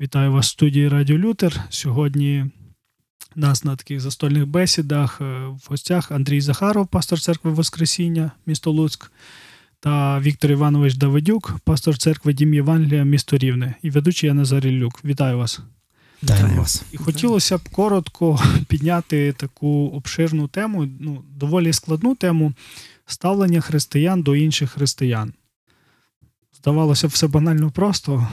Вітаю вас в студії Радіо Лютер. Сьогодні нас на таких застольних бесідах е, в гостях Андрій Захаров, пастор церкви Воскресіння, місто Луцьк, та Віктор Іванович Давидюк, пастор церкви Дім Євангелія, місто Рівне, і ведучий я Назарій Люк. Вітаю вас. Вітаю вас. І хотілося б коротко підняти таку обширну тему, ну, доволі складну тему ставлення християн до інших християн. Здавалося б, все банально просто,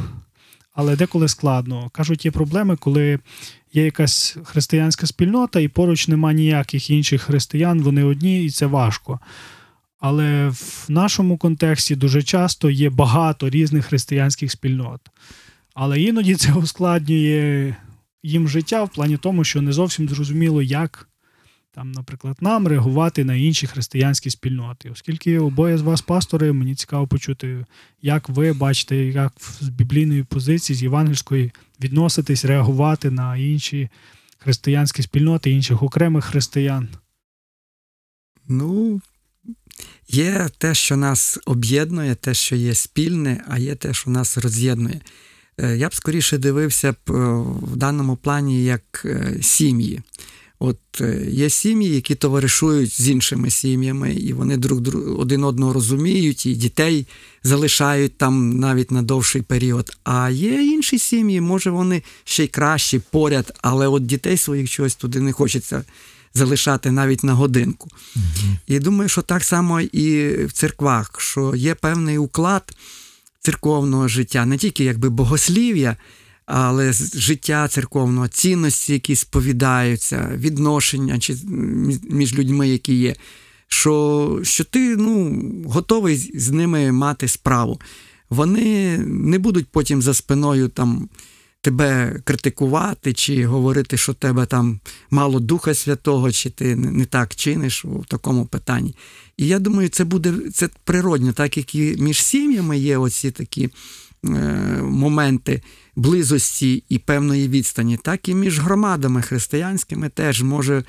але деколи складно. Кажуть, є проблеми, коли є якась християнська спільнота, і поруч нема ніяких інших християн, вони одні, і це важко. Але в нашому контексті дуже часто є багато різних християнських спільнот. Але іноді це ускладнює їм життя в плані тому, що не зовсім зрозуміло, як там, наприклад, нам реагувати на інші християнські спільноти. Оскільки обоє з вас пастори, мені цікаво почути, як ви бачите, як з біблійної позиції, з євангельської відноситись, реагувати на інші християнські спільноти, інших окремих християн. Ну, є те, що нас об'єднує, те, що є спільне, а є те, що нас роз'єднує. Е, я б скоріше дивився б е, в даному плані як е, сім'ї. От є сім'ї, які товаришують з іншими сім'ями, і вони друг один одного розуміють, і дітей залишають там навіть на довший період. А є інші сім'ї, може вони ще й кращі поряд, але от дітей своїх чогось туди не хочеться залишати навіть на годинку. Угу. І думаю, що так само і в церквах, що є певний уклад церковного життя, не тільки якби богослів'я, але життя церковного, цінності, які сповідаються, відношення чи між людьми, які є. Що що ти ну, готовий з ними мати справу. Вони не будуть потім за спиною там тебе критикувати, чи говорити, що тебе там мало Духа Святого, чи ти не так чиниш у такому питанні. І я думаю, це буде це природньо, так як і між сім'ями є оці такі моменти близості і певної відстані, так і між громадами християнськими теж може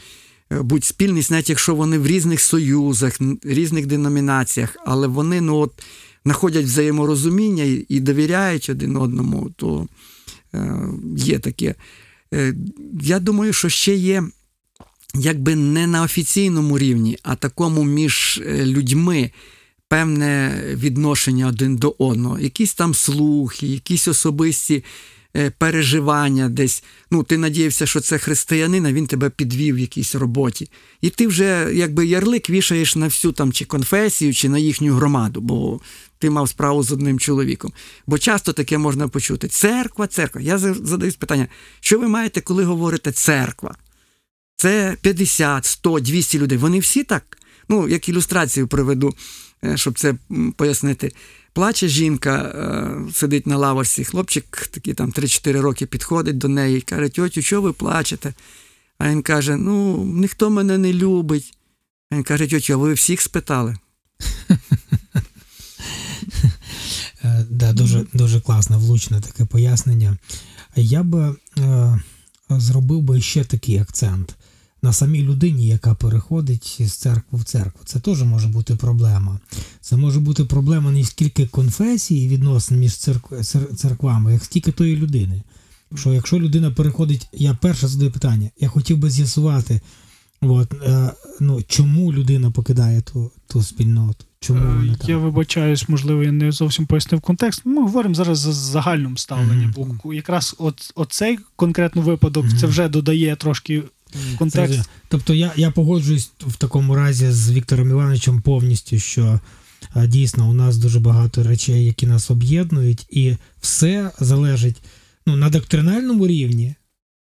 е, бути спільність, навіть якщо вони в різних союзах, різних деномінаціях, але вони ну, от, знаходять взаєморозуміння і довіряють один одному, то е, є таке. Е, я думаю, що ще є. Якби не на офіційному рівні, а такому між людьми певне відношення один до одного, якісь там слухи, якісь особисті е, переживання десь. Ну, Ти надіявся, що це християнин, а він тебе підвів в якійсь роботі. І ти вже якби ярлик вішаєш на всю там чи конфесію, чи на їхню громаду, бо ти мав справу з одним чоловіком. Бо часто таке можна почути. Церква, церква. Я задаю питання, що ви маєте, коли говорите церква? Це 50, 100, 200 людей. Вони всі так, ну, як ілюстрацію приведу. Е, щоб це пояснити. Плаче жінка, е, сидить на лавочці, хлопчик такий там 3-4 роки підходить до неї і каже, тьотю, що ви плачете? А він каже: Ну, ніхто мене не любить. А він каже, тьотю, а ви всіх спитали? Е, да, Дуже дуже класне, влучне таке пояснення. Я би е, зробив би ще такий акцент на самій людині, яка переходить з церкви в церкву. Це теж може бути проблема. Це може бути проблема не стільки конфесії і відносин між церквами, як стільки тої людини. Що якщо людина переходить, я перше задаю питання, я хотів би з'ясувати, от, е, ну, чому людина покидає ту ту спільноту. Чому е, вона там? Я вибачаюсь, можливо, я не зовсім пояснив контекст. Ми говоримо зараз за загальним ставленням. Mm-hmm. Якраз от, оцей конкретно випадок mm-hmm. це вже додає трошки контекст. Це, тобто я я погоджуюсь в такому разі з Віктором Івановичем повністю, що а, дійсно у нас дуже багато речей, які нас об'єднують, і все залежить ну, на доктринальному рівні.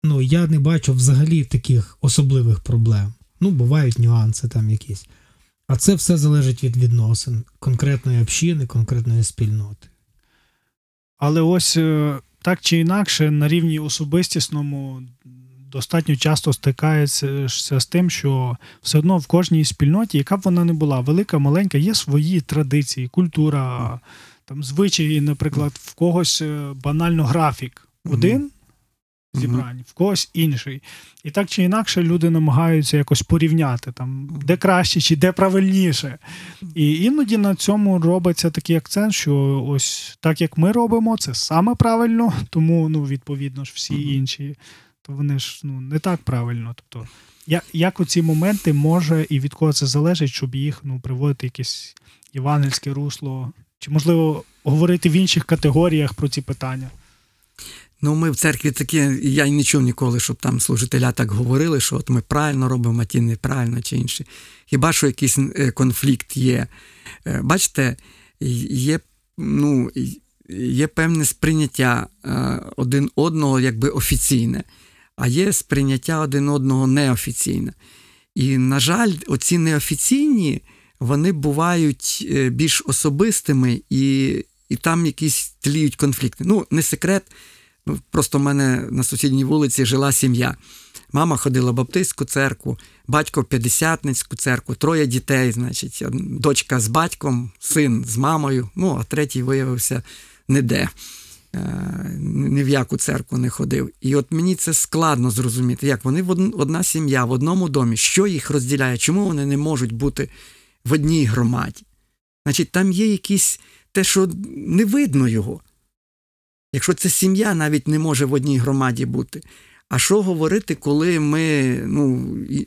Ну, я не бачу взагалі таких особливих проблем. Ну, бувають нюанси там якісь. А це все залежить від відносин конкретної общини, конкретної спільноти. Але ось е, так чи інакше, на рівні особистісному достатньо часто стикається з тим, що все одно в кожній спільноті, яка б вона не була, велика, маленька, є свої традиції, культура, там звичаї, наприклад, в когось е, банально графік один. зібрань, в когось інший. І так чи інакше люди намагаються якось порівняти, там, де краще чи де правильніше. І іноді на цьому робиться такий акцент, що ось так як ми робимо, це саме правильно, тому ну, відповідно ж всі інші, то вони ж ну, не так правильно. Тобто, я- як оці моменти може і від кого це залежить, щоб їх ну, приводити якесь євангельське русло, чи можливо говорити в інших категоріях про ці питання. Ну, ми в церкві такі, я й не чув ніколи, щоб там служителя так говорили, що от ми правильно робимо, а ті неправильно чи інші. Хіба що якийсь е, конфлікт є. Е, Бачите, є, ну, є певне сприйняття е, один одного якби офіційне, а є сприйняття один одного неофіційне. І, на жаль, оці неофіційні вони бувають е, більш особистими і, і там якісь тліють конфлікти. Ну, не секрет. Ну, Просто в мене на сусідній вулиці жила сім'я. Мама ходила в баптистську церкву, батько в п'ятдесятницьку церкву, троє дітей, значить, дочка з батьком, син з мамою, ну, а третій виявився ніде. Е, Ні в яку церкву не ходив. І от мені це складно зрозуміти, як вони одна сім'я в одному домі, що їх розділяє, чому вони не можуть бути в одній громаді. Значить, там є якісь те, що не видно його. Якщо це сім'я навіть не може в одній громаді бути. А що говорити, коли ми ну,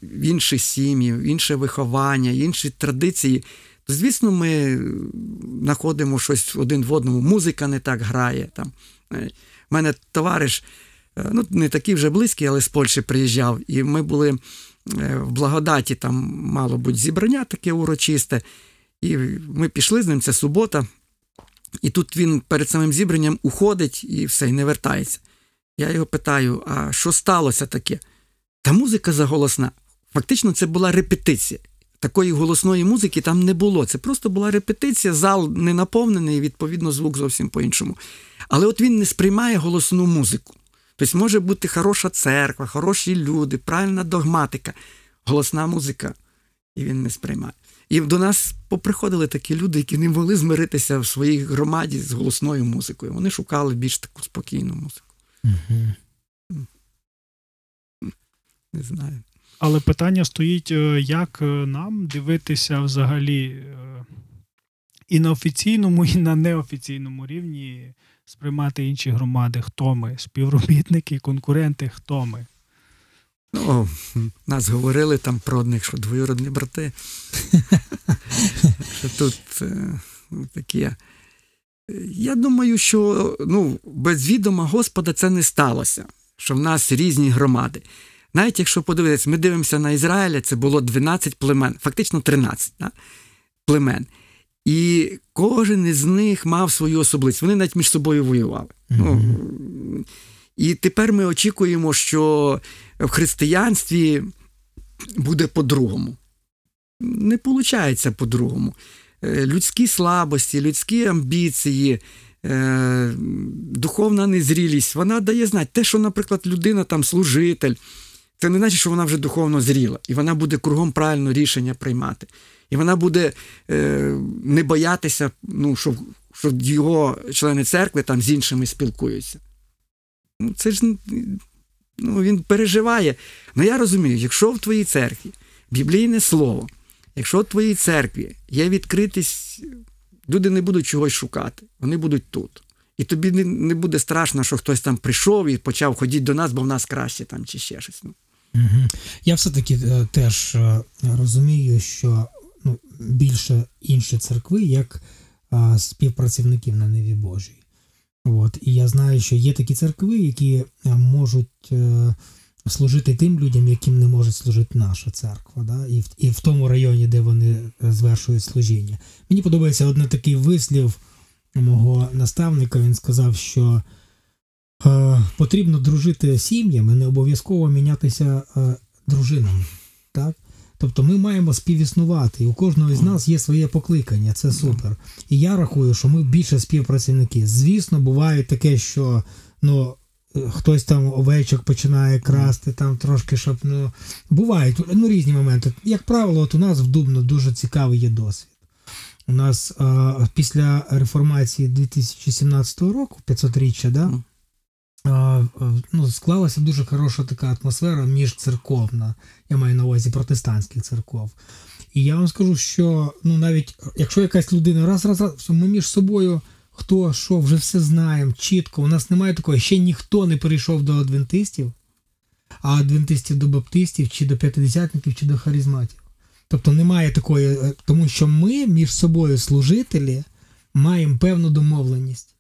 в інші сім'ї, інше виховання, інші традиції, звісно, ми знаходимо щось один в одному. Музика не так грає. Там. Е, У мене товариш, е, ну не такий вже близький, але з Польщі приїжджав, і ми були е, в благодаті, там мало бути зібрання таке урочисте. І ми пішли з ним, це субота. І тут він перед самим зібранням уходить і все, і не вертається. Я його питаю: а що сталося таке? Та музика заголосна. Фактично, це була репетиція. Такої голосної музики там не було. Це просто була репетиція, зал не наповнений, і відповідно, звук зовсім по-іншому. Але от він не сприймає голосну музику. Тобто може бути хороша церква, хороші люди, правильна догматика, голосна музика, і він не сприймає. І до нас поприходили такі люди, які не могли змиритися в своїй громаді з голосною музикою. Вони шукали більш таку спокійну музику. Мгм. Не знаю. Але питання стоїть, е, як е, нам дивитися взагалі е, і на офіційному, і на неофіційному рівні сприймати інші громади. Хто ми? Співробітники, конкуренти, хто ми? Ну, нас говорили там про одних, що двоюродні брати. що тут таке. Я думаю, що ну, без відома Господа це не сталося, що в нас різні громади. Навіть якщо подивитися, ми дивимося на Ізраїля, це було 12 племен, фактично 13 да? племен. І кожен із них мав свою особливість. Вони навіть між собою воювали. Ну, і тепер ми очікуємо, що в християнстві буде по-другому. Не виходить по-другому. Е, Людські слабості, людські амбіції, е, духовна незрілість, вона дає знати те, що, наприклад, людина там служитель, це не значить, що вона вже духовно зріла, і вона буде кругом правильно рішення приймати. І вона буде е, не боятися, ну, що, що його члени церкви там з іншими спілкуються. Ну, це ж ну, він переживає. Ну я розумію, якщо в твоїй церкві біблійне слово, якщо в твоїй церкві є відкритість, люди не будуть чогось шукати, вони будуть тут. І тобі не, буде страшно, що хтось там прийшов і почав ходити до нас, бо в нас краще там чи ще щось. Ну. Мгм. Я все-таки е, теж е, розумію, що ну, більше інші церкви як е, співпрацівників на Неві Божій. От. І я знаю, що є такі церкви, які е, можуть е, служити тим людям, яким не може служити наша церква, да? і, в, і в тому районі, де вони е, звершують служіння. Мені подобається один такий вислів мого наставника. Він сказав, що потрібно дружити сім'ями, не обов'язково мінятися е, дружинами. Так? Тобто ми маємо співіснувати, і у кожного з нас є своє покликання, це супер. І я рахую, що ми більше співпрацівники. Звісно, буває таке, що ну, е, хтось там овечок починає красти, там трошки, щоб ну. Бувають ну, різні моменти. Як правило, от у нас в Дубно дуже цікавий є досвід. У нас е, після реформації 2017 року, 500-річчя, да, а, е, ну, склалася дуже хороша така атмосфера міжцерковна, я маю на увазі протестантських церков. І я вам скажу, що ну навіть якщо якась людина раз, раз, раз, ми між собою хто що, вже все знаємо чітко. У нас немає такого, ще ніхто не перейшов до адвентистів, а адвентистів до баптистів, чи до п'ятидесятників, чи до харизматів. Тобто немає такої, е, тому що ми між собою служителі маємо певну домовленість.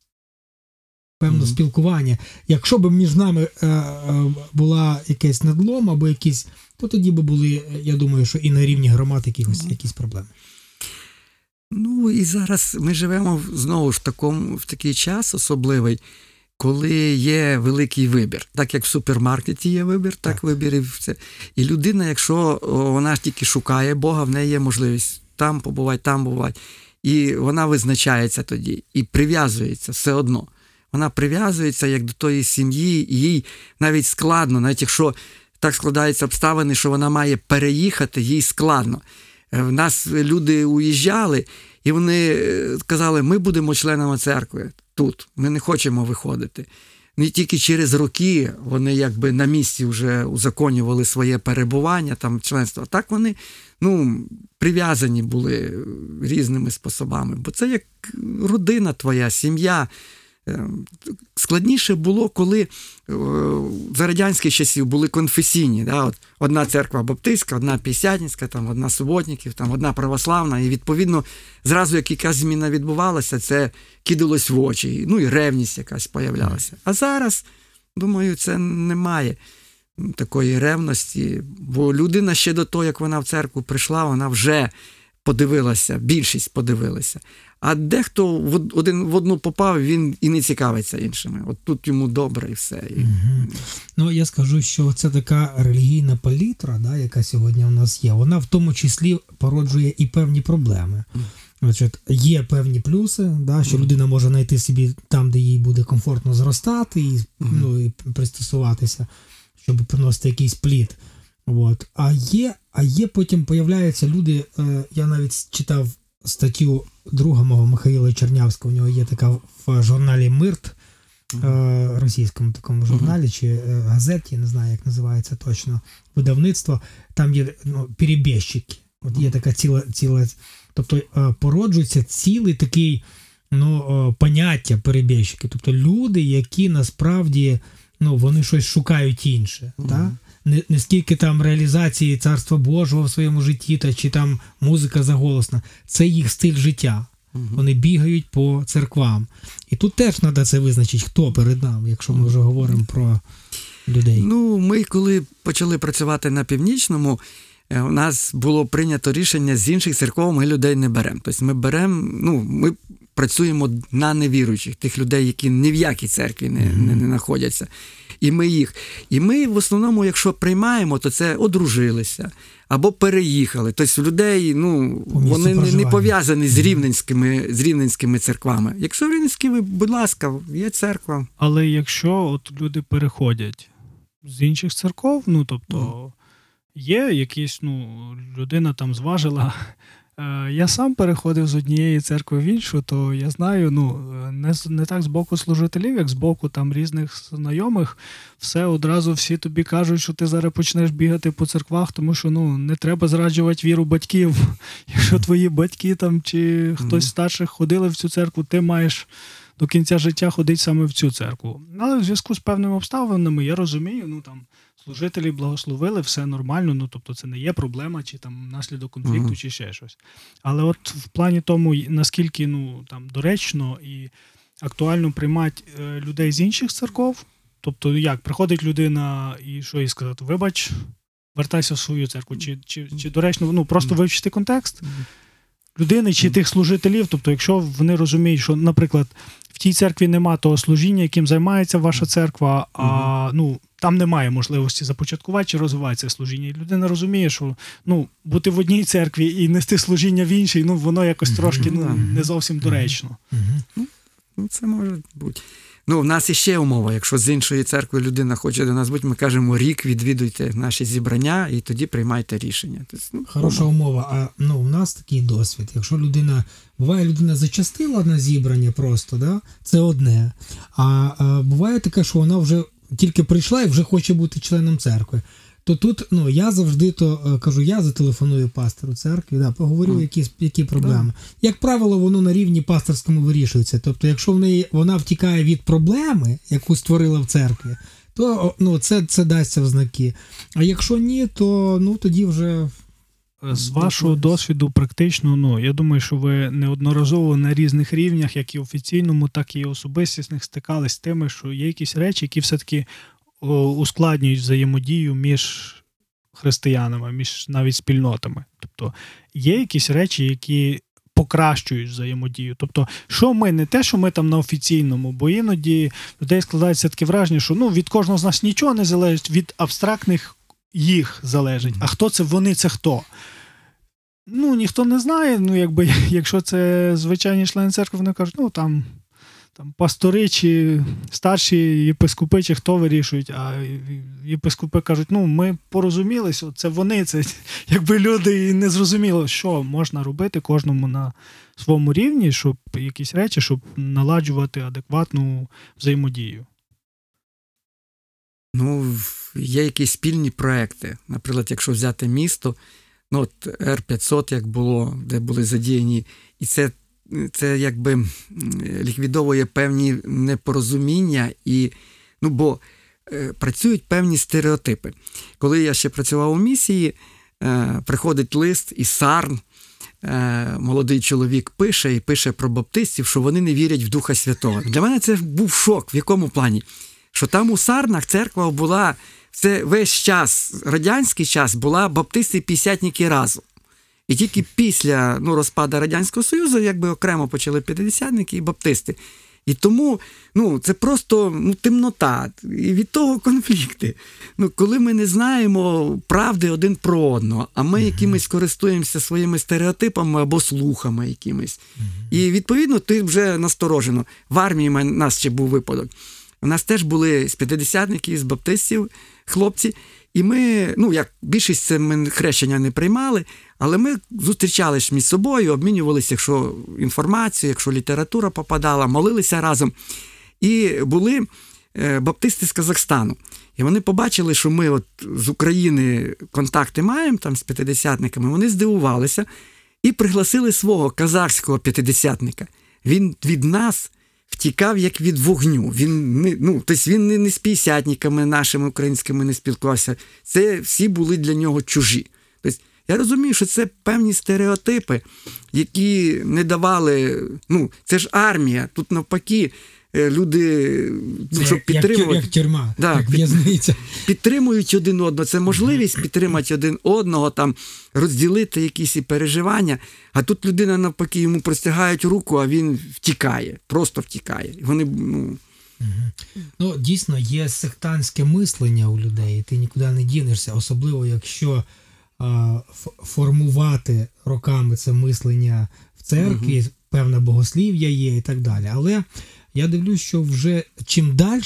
Певне Мгм. спілкування. Якщо б між нами е, е, була якийсь надлом або якісь, то тоді би були, е, я думаю, що і на рівні громад якихось, Мгм. якісь проблеми. Ну і зараз ми живемо знову ж такому в такий час особливий, коли є великий вибір. Так як в супермаркеті є вибір, так, Так. вибір і в це. І людина, якщо вона ж тільки шукає Бога, в неї є можливість там побувати, там побувати. І вона визначається тоді і прив'язується все одно. Вона прив'язується як до тої сім'ї, і їй навіть складно, навіть якщо так складаються обставини, що вона має переїхати, їй складно. Е, В нас люди уїжджали, і вони е, сказали, ми будемо членами церкви тут, ми не хочемо виходити. Не тільки через роки вони якби на місці вже узаконювали своє перебування, там членство. А так вони ну, прив'язані були різними способами. Бо це як родина твоя, сім'я. Е, Складніше було, коли е, за радянських часів були конфесійні. Да? От одна церква баптистська, одна п'ятдесятницька, там одна суботників, там одна православна. І відповідно, зразу як якась зміна відбувалася, це кидалось в очі. Ну і ревність якась появлялася. А зараз, думаю, це немає такої ревності, бо людина ще до того, як вона в церкву прийшла, вона вже подивилася, більшість подивилася. А дехто в один в одну попав, він і не цікавиться іншими. От тут йому добре і все. Мгм. Ну, я скажу, що це така релігійна палітра, да, яка сьогодні у нас є, вона в тому числі породжує і певні проблеми. Значить, є певні плюси, да, що людина може знайти собі там, де їй буде комфортно зростати і, ну, і пристосуватися, щоб приносити якийсь плід. От. А є, а є потім появляються люди. Е, я навіть читав статтю друга мого Михаїла Чернявського. У нього є така в журналі Мирт, е, російському такому журналі чи е, газеті, не знаю, як називається точно видавництво. Там є ну, перебіжчики. От є така ціла, ціла тобто е, породжується цілий такий ну, е, поняття перебіжчики. Тобто люди, які насправді ну, вони щось шукають інше. Мгм. Так? Не, не скільки там реалізації царства Божого в своєму житті, та чи там музика заголосна, це їх стиль життя. Вони бігають по церквам. І тут теж треба це визначити, хто перед нами, якщо ми вже говоримо про людей. Ну, ми коли почали працювати на північному, е, у нас було прийнято рішення з інших церков ми людей не беремо. Тобто ми беремо, ну, ми працюємо на невіруючих, тих людей, які ні в якій церкві не, не, не знаходяться. І ми їх. І ми в основному, якщо приймаємо, то це одружилися або переїхали. Тобто людей, ну, вони не, не пов'язані з рівненськими, з рівненськими церквами. Якщо рівненські, будь ласка, є церква. Але якщо от люди переходять з інших церков, ну тобто є якісь, ну, людина там зважила. Е, Я сам переходив з однієї церкви в іншу, то я знаю, ну не, не так з боку служителів, як з боку там різних знайомих, все одразу всі тобі кажуть, що ти зараз почнеш бігати по церквах, тому що ну не треба зраджувати віру батьків. Якщо твої батьки там чи хтось старших ходили в цю церкву, ти маєш до кінця життя ходить саме в цю церкву. Але в зв'язку з певними обставинами я розумію, ну там служителі благословили, все нормально, ну тобто це не є проблема, чи там наслідок конфлікту, Мгм. чи ще щось. Але от в плані тому, наскільки ну там доречно і актуально приймати е, людей з інших церков, тобто як приходить людина і що їй сказати, вибач. Вертайся в свою церкву, чи, чи, чи доречно ну, просто вивчити контекст людини чи тих служителів. Тобто, якщо вони розуміють, що, наприклад, в тій церкві нема того служіння, яким займається ваша церква, а ну там немає можливості започаткувати чи розвивати це служіння. І людина розуміє, що ну бути в одній церкві і нести служіння в іншій, ну воно якось трошки ну, не зовсім доречно. Ну, це може бути. Ну, в нас іще умова. Якщо з іншої церкви людина хоче до нас бути, ми кажемо рік відвідуйте наші зібрання і тоді приймайте рішення. Тобто, ну, Хороша умова. А ну, у нас такий досвід. Якщо людина буває, людина зачастила на зібрання просто, да? це одне. А, а буває таке, що вона вже тільки прийшла і вже хоче бути членом церкви. То тут ну я завжди то е, кажу, я зателефоную пастору церкви, да, поговорю, які, які проблеми. Як правило, воно на рівні пасторському вирішується. Тобто, якщо в неї вона втікає від проблеми, яку створила в церкві, то ну, це, це дасться в знаки. А якщо ні, то ну тоді вже З вашого досвіду, практично, ну я думаю, що ви неодноразово на різних рівнях, як і офіційному, так і особистісних, стикались з тими, що є якісь речі, які все-таки ускладнюють взаємодію між християнами, між навіть спільнотами. Тобто є якісь речі, які покращують взаємодію. Тобто, що ми не те, що ми там на офіційному, бо іноді людей складається таке враження, що ну від кожного з нас нічого не залежить, від абстрактних їх залежить. А хто це вони, це хто? Ну, ніхто не знає. Ну, якби, якщо це звичайні члени церкви, вони кажуть, ну там, там пастори чи старші єпископи, чи хто вирішують, а єпископи кажуть, ну ми порозумілися, це вони, це якби люди і не зрозуміло, що можна робити кожному на своєму рівні, щоб якісь речі, щоб наладжувати адекватну взаємодію. Ну, є якісь спільні проекти. Наприклад, якщо взяти місто, ну от Р-500, як було, де були задіяні, і це, це якби ліквідовує певні непорозуміння, і, ну, бо е, працюють певні стереотипи. Коли я ще працював у місії, е, приходить лист із Сарн. е, Молодий чоловік пише і пише про баптистів, що вони не вірять в Духа Святого. Для мене це був шок. В якому плані? що там у Сарнах церква була це весь час, радянський час, була баптисти і п'ятдесятники разом. І тільки після ну, розпаду Радянського Союзу якби окремо почали п'ятдесятники і баптисти. І тому ну, це просто ну, темнота, і від того конфлікти. Ну, Коли ми не знаємо правди один про одного, а ми якимись користуємося своїми стереотипами або слухами якимись. І відповідно ти вже насторожено. В армії в нас ще був випадок. У нас теж були з п'ятидесятників, з баптистів, хлопці. І ми, ну як більшість це ми хрещення не приймали, але ми зустрічалися між собою, обмінювалися, якщо інформацію, якщо література попадала, молилися разом. І були е, баптисти з Казахстану. І вони побачили, що ми от з України контакти маємо там з п'ятидесятниками. Вони здивувалися і пригласили свого казахського п'ятидесятника. Він від нас втікав як від вогню. Він не ну, тобто він не, не з п'ятдесятниками нашими українськими не спілкувався. Це всі були для нього чужі. Я розумію, що це певні стереотипи, які не давали. Ну, це ж армія. Тут навпаки, е, люди, ну, це щоб як, підтримувати. як тюрма, Да, як в'язниця. підтримують один одного. Це можливість підтримати один одного, там розділити якісь і переживання. А тут людина навпаки йому простягають руку, а він втікає, просто втікає. Вони ну, Ну, дійсно, є сектантське мислення у людей, і ти нікуди не дінешся, особливо якщо формувати роками це мислення в церкві, певне богослів'я є і так далі. Але я дивлюсь, що вже чим далі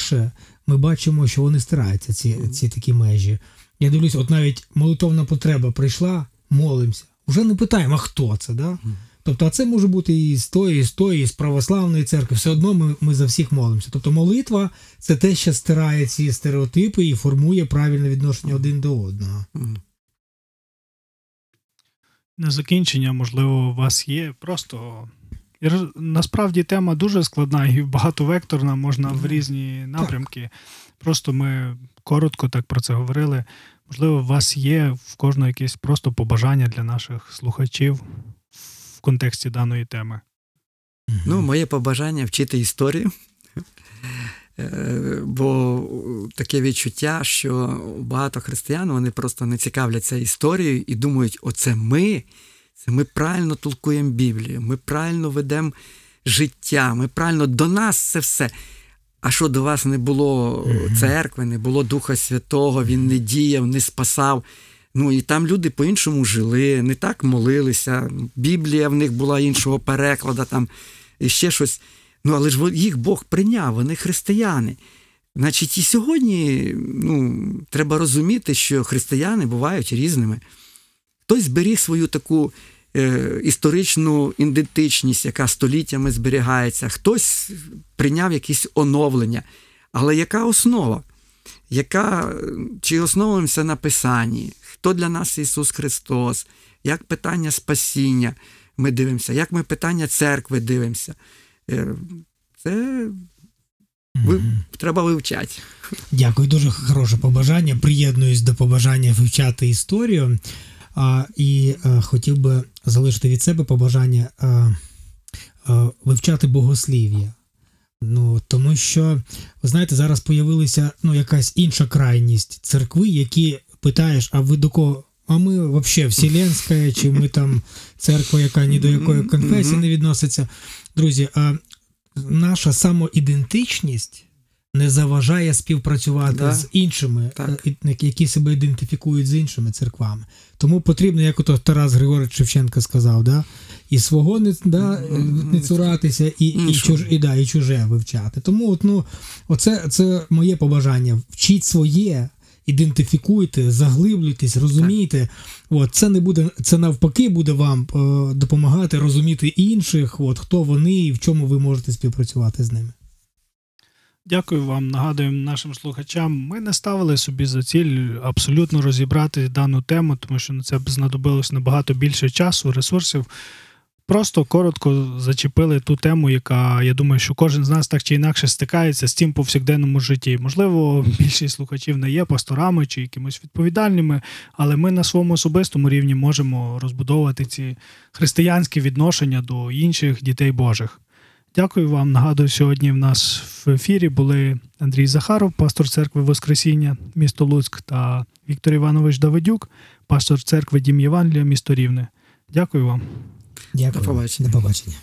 ми бачимо, що вони стираються, ці, ці такі межі. Я дивлюсь, от навіть молитовна потреба прийшла, молимося. Уже не питаємо, а хто це, да? Тобто, а це може бути і з тої, і з тої, і з православної церкви. Все одно ми, ми за всіх молимося. Тобто молитва це те, що стирає ці стереотипи і формує правильне відношення один до одного. На закінчення, можливо, у вас є просто. і Насправді тема дуже складна і багатовекторна, можна в різні напрямки. Просто ми коротко так про це говорили. Можливо, у вас є в кожного якесь просто побажання для наших слухачів в контексті даної теми. Ну, моє побажання вчити історію. Е, Бо таке відчуття, що багато християн вони просто не цікавляться історією і думають, оце ми, це ми правильно толкуємо Біблію, ми правильно ведемо життя, ми правильно до нас це все. А що до вас не було церкви, не було Духа Святого, він не діяв, не спасав. Ну і там люди по-іншому жили, не так молилися. Біблія в них була іншого перекладу, там і ще щось. Ну, але ж їх Бог прийняв, вони християни. Значить, і сьогодні ну, треба розуміти, що християни бувають різними. Хтось зберіг свою таку е, історичну ідентичність, яка століттями зберігається, хтось прийняв якісь оновлення. Але яка основа? Яка, чи основуємося на Писанні? Хто для нас Ісус Христос? Як питання спасіння ми дивимося, як ми питання церкви дивимося? Е, Це ви, треба вивчати. Дякую, дуже хороше побажання. Приєднуюсь до побажання вивчати історію. А, і а, хотів би залишити від себе побажання а, а, вивчати богослів'я. Ну, тому що, ви знаєте, зараз появилася ну, якась інша крайність церкви, які питаєш, а ви до кого? А ми взагалі вселенська, чи ми там церква, яка ні до якої конфесії не відноситься. Друзі, а наша самоідентичність не заважає співпрацювати Да. з іншими, Так. е, які себе ідентифікують з іншими церквами. Тому потрібно, як ото Тарас Григорович Шевченко сказав, да? і свого не, да, не цуратися, і, і, чуж, і, да, і чуже вивчати. Тому от, ну, оце це моє побажання. Вчіть своє. Ідентифікуйте, заглиблюйтесь, розумійте. От, це не буде, це навпаки буде вам е, допомагати розуміти інших, от, хто вони і в чому ви можете співпрацювати з ними. Дякую вам. Нагадуємо нашим слухачам. Ми не ставили собі за ціль абсолютно розібрати дану тему, тому що на це б знадобилось набагато більше часу, ресурсів. Просто коротко зачепили ту тему, яка я думаю, що кожен з нас так чи інакше стикається з цим повсякденному житті. Можливо, більшість слухачів не є пасторами чи якимось відповідальними, але ми на своєму особистому рівні можемо розбудовувати ці християнські відношення до інших дітей Божих. Дякую вам. Нагадую, сьогодні в нас в ефірі були Андрій Захаров, пастор церкви Воскресіння, місто Луцьк, та Віктор Іванович Давидюк, пастор церкви Дім Євангелія, місто Рівне. Дякую вам. Дякую. До побачення. До побачення.